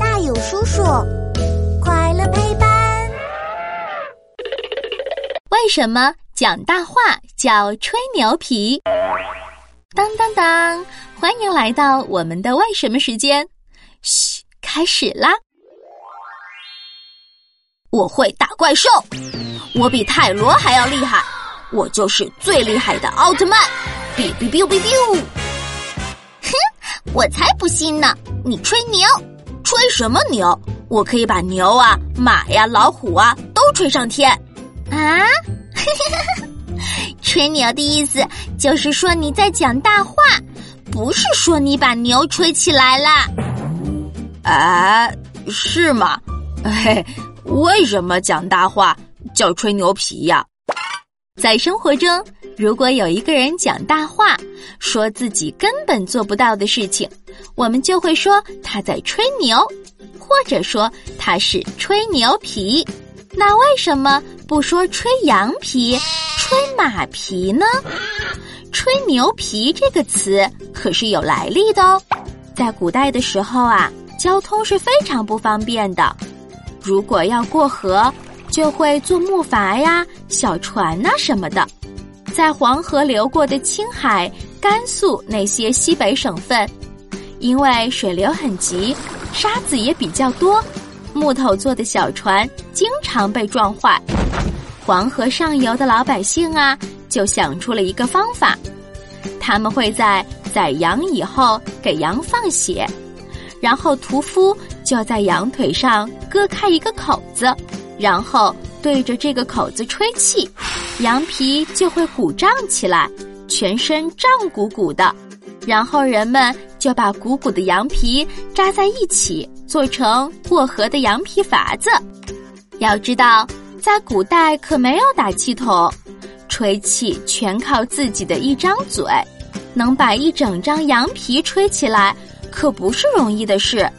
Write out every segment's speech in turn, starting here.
大有叔叔，快乐陪伴。为什么讲大话叫吹牛皮？当当当！欢迎来到我们的为什么时间。嘘，开始啦！我会打怪兽，我比泰罗还要厉害，我就是最厉害的奥特曼。biu biu biu biu biu！我才不信呢！你吹牛，吹什么牛？我可以把牛啊、马呀、老虎啊都吹上天。啊？吹牛的意思就是说你在讲大话，不是说你把牛吹起来了。啊，是吗？嘿，为什么讲大话叫吹牛皮呀？在生活中，如果有一个人讲大话，说自己根本做不到的事情，我们就会说他在吹牛，或者说他是吹牛皮。那为什么不说吹羊皮、吹马皮呢？吹牛皮这个词可是有来历的哦。在古代的时候啊，交通是非常不方便的，如果要过河。就会坐木筏呀、小船呐什么的，在黄河流过的青海、甘肃那些西北省份，因为水流很急，沙子也比较多，木头做的小船经常被撞坏。黄河上游的老百姓啊，就想出了一个方法，他们会在宰羊以后给羊放血，然后屠夫就在羊腿上割开一个口子。然后对着这个口子吹气，羊皮就会鼓胀起来，全身胀鼓鼓的。然后人们就把鼓鼓的羊皮扎在一起，做成过河的羊皮筏子。要知道，在古代可没有打气筒，吹气全靠自己的一张嘴，能把一整张羊皮吹起来，可不是容易的事。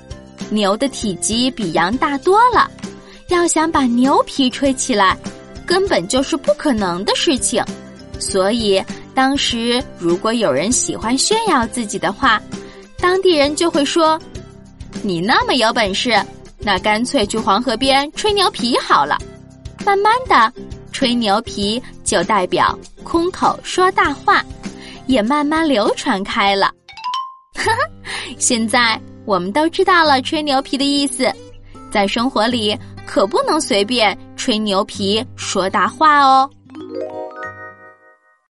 牛的体积比羊大多了。要想把牛皮吹起来，根本就是不可能的事情。所以当时如果有人喜欢炫耀自己的话，当地人就会说：“你那么有本事，那干脆去黄河边吹牛皮好了。”慢慢的，吹牛皮就代表空口说大话，也慢慢流传开了。哈哈，现在我们都知道了吹牛皮的意思，在生活里。可不能随便吹牛皮、说大话哦。